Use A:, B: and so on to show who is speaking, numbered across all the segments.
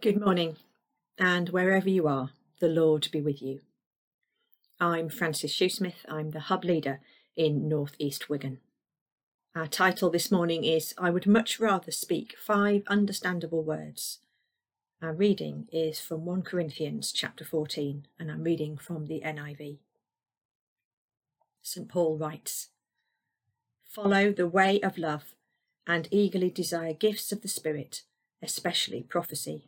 A: Good morning, and wherever you are, the Lord be with you. I'm Frances Shoesmith, I'm the Hub Leader in North East Wigan. Our title this morning is I Would Much Rather Speak Five Understandable Words. Our reading is from 1 Corinthians chapter 14, and I'm reading from the NIV. St. Paul writes Follow the way of love and eagerly desire gifts of the Spirit, especially prophecy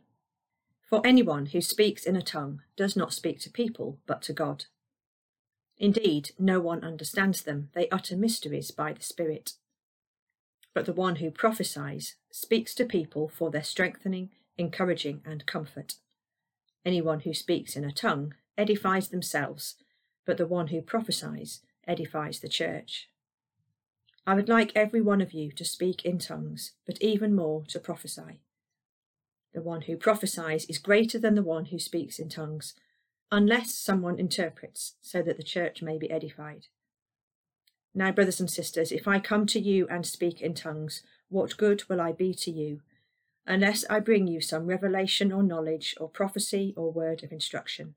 A: for anyone who speaks in a tongue does not speak to people, but to God. Indeed, no one understands them, they utter mysteries by the Spirit. But the one who prophesies speaks to people for their strengthening, encouraging, and comfort. Anyone who speaks in a tongue edifies themselves, but the one who prophesies edifies the church. I would like every one of you to speak in tongues, but even more to prophesy. The one who prophesies is greater than the one who speaks in tongues, unless someone interprets, so that the church may be edified. Now, brothers and sisters, if I come to you and speak in tongues, what good will I be to you, unless I bring you some revelation or knowledge or prophecy or word of instruction?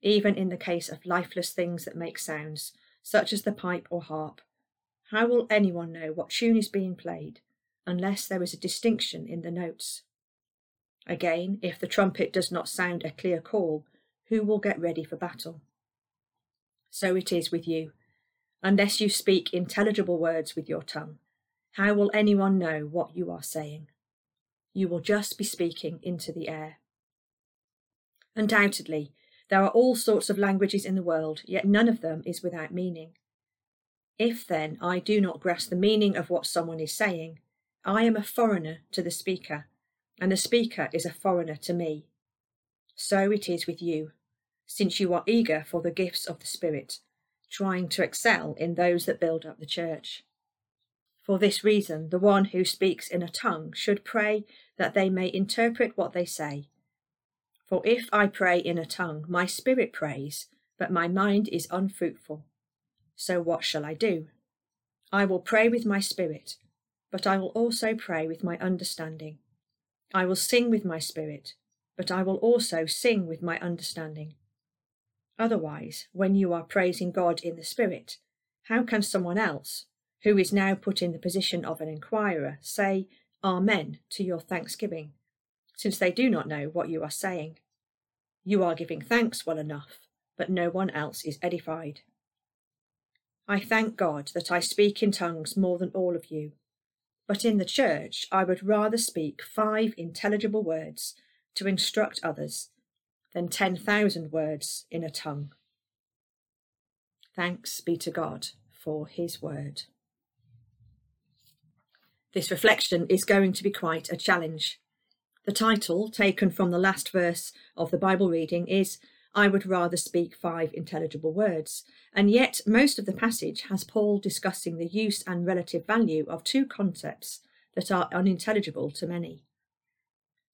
A: Even in the case of lifeless things that make sounds, such as the pipe or harp, how will anyone know what tune is being played, unless there is a distinction in the notes? Again, if the trumpet does not sound a clear call, who will get ready for battle? So it is with you. Unless you speak intelligible words with your tongue, how will anyone know what you are saying? You will just be speaking into the air. Undoubtedly, there are all sorts of languages in the world, yet none of them is without meaning. If then I do not grasp the meaning of what someone is saying, I am a foreigner to the speaker and the speaker is a foreigner to me. So it is with you, since you are eager for the gifts of the Spirit, trying to excel in those that build up the church. For this reason, the one who speaks in a tongue should pray that they may interpret what they say. For if I pray in a tongue, my spirit prays, but my mind is unfruitful. So what shall I do? I will pray with my spirit, but I will also pray with my understanding. I will sing with my spirit, but I will also sing with my understanding. Otherwise, when you are praising God in the spirit, how can someone else, who is now put in the position of an inquirer, say Amen to your thanksgiving, since they do not know what you are saying? You are giving thanks well enough, but no one else is edified. I thank God that I speak in tongues more than all of you but in the church, I would rather speak five intelligible words to instruct others than 10,000 words in a tongue. Thanks be to God for his word. This reflection is going to be quite a challenge. The title, taken from the last verse of the Bible reading, is I would rather speak five intelligible words. And yet, most of the passage has Paul discussing the use and relative value of two concepts that are unintelligible to many.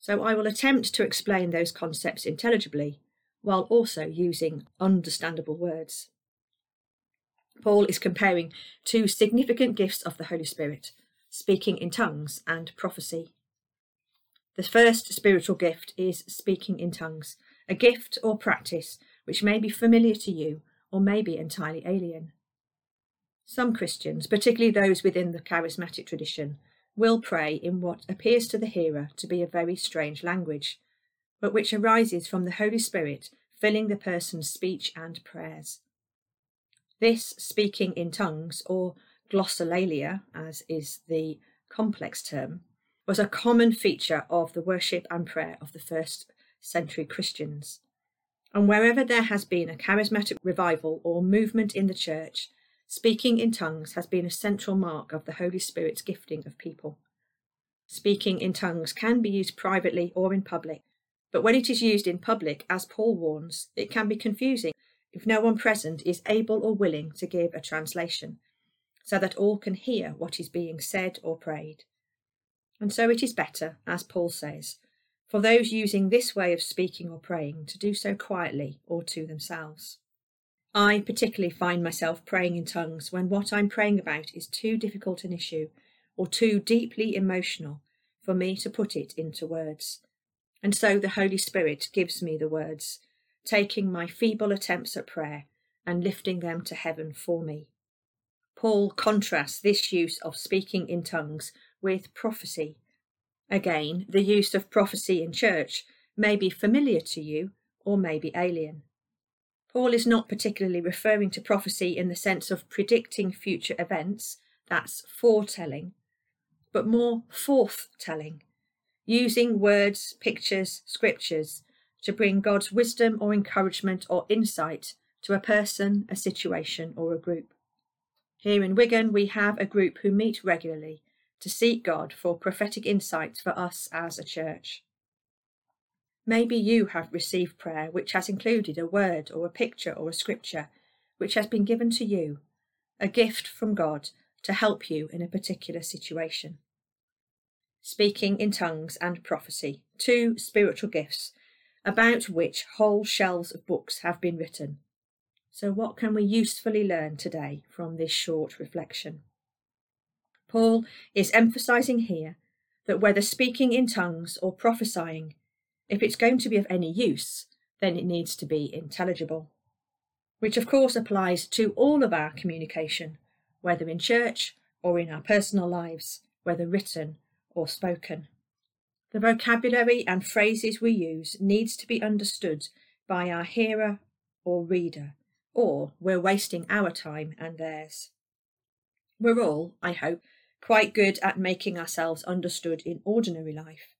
A: So I will attempt to explain those concepts intelligibly while also using understandable words. Paul is comparing two significant gifts of the Holy Spirit speaking in tongues and prophecy. The first spiritual gift is speaking in tongues, a gift or practice which may be familiar to you or may be entirely alien. Some Christians, particularly those within the charismatic tradition, will pray in what appears to the hearer to be a very strange language, but which arises from the Holy Spirit filling the person's speech and prayers. This speaking in tongues, or glossolalia, as is the complex term, was a common feature of the worship and prayer of the first century Christians. And wherever there has been a charismatic revival or movement in the church, speaking in tongues has been a central mark of the Holy Spirit's gifting of people. Speaking in tongues can be used privately or in public, but when it is used in public, as Paul warns, it can be confusing if no one present is able or willing to give a translation, so that all can hear what is being said or prayed. And so it is better, as Paul says, for those using this way of speaking or praying to do so quietly or to themselves. I particularly find myself praying in tongues when what I'm praying about is too difficult an issue or too deeply emotional for me to put it into words. And so the Holy Spirit gives me the words, taking my feeble attempts at prayer and lifting them to heaven for me. Paul contrasts this use of speaking in tongues with prophecy. Again, the use of prophecy in church may be familiar to you or may be alien. Paul is not particularly referring to prophecy in the sense of predicting future events, that's foretelling, but more forthtelling, using words, pictures, scriptures to bring God's wisdom or encouragement or insight to a person, a situation, or a group. Here in Wigan, we have a group who meet regularly to seek God for prophetic insights for us as a church. Maybe you have received prayer which has included a word or a picture or a scripture which has been given to you, a gift from God to help you in a particular situation. Speaking in tongues and prophecy, two spiritual gifts about which whole shelves of books have been written so, what can we usefully learn today from this short reflection? Paul is emphasizing here that whether speaking in tongues or prophesying, if it's going to be of any use, then it needs to be intelligible, which of course applies to all of our communication, whether in church or in our personal lives, whether written or spoken. The vocabulary and phrases we use needs to be understood by our hearer or reader or we're wasting our time and theirs. We're all, I hope, quite good at making ourselves understood in ordinary life.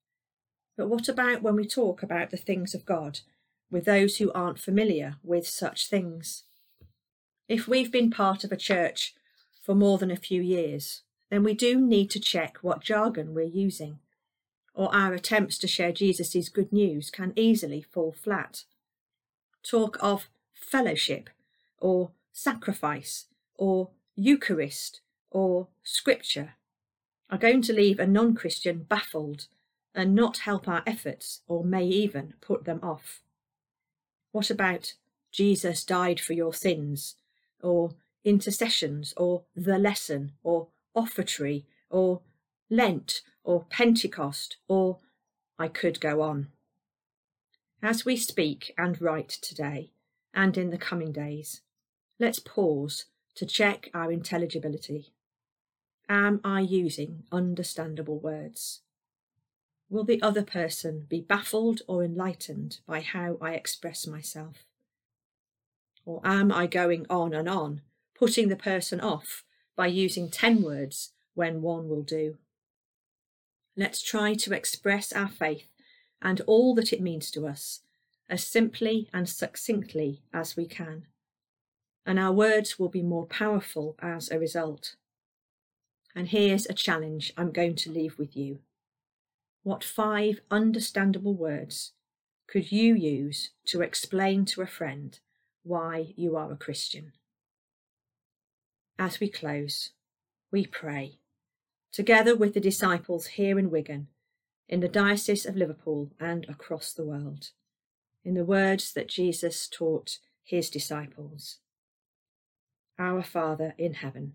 A: But what about when we talk about the things of God with those who aren't familiar with such things? If we've been part of a church for more than a few years, then we do need to check what jargon we're using, or our attempts to share Jesus' good news can easily fall flat. Talk of fellowship or sacrifice or Eucharist or Scripture are going to leave a non Christian baffled and not help our efforts or may even put them off. What about Jesus died for your sins, or intercessions, or the lesson, or offertory, or Lent, or Pentecost, or I could go on. As we speak and write today, and in the coming days, Let's pause to check our intelligibility. Am I using understandable words? Will the other person be baffled or enlightened by how I express myself? Or am I going on and on, putting the person off by using 10 words when one will do? Let's try to express our faith and all that it means to us as simply and succinctly as we can and our words will be more powerful as a result. And here's a challenge I'm going to leave with you. What five understandable words could you use to explain to a friend why you are a Christian? As we close, we pray, together with the disciples here in Wigan, in the Diocese of Liverpool, and across the world, in the words that Jesus taught his disciples. Our Father in heaven,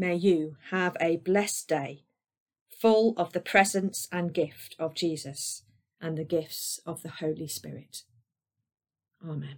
A: May you have a blessed day, full of the presence and gift of Jesus and the gifts of the Holy Spirit. Amen.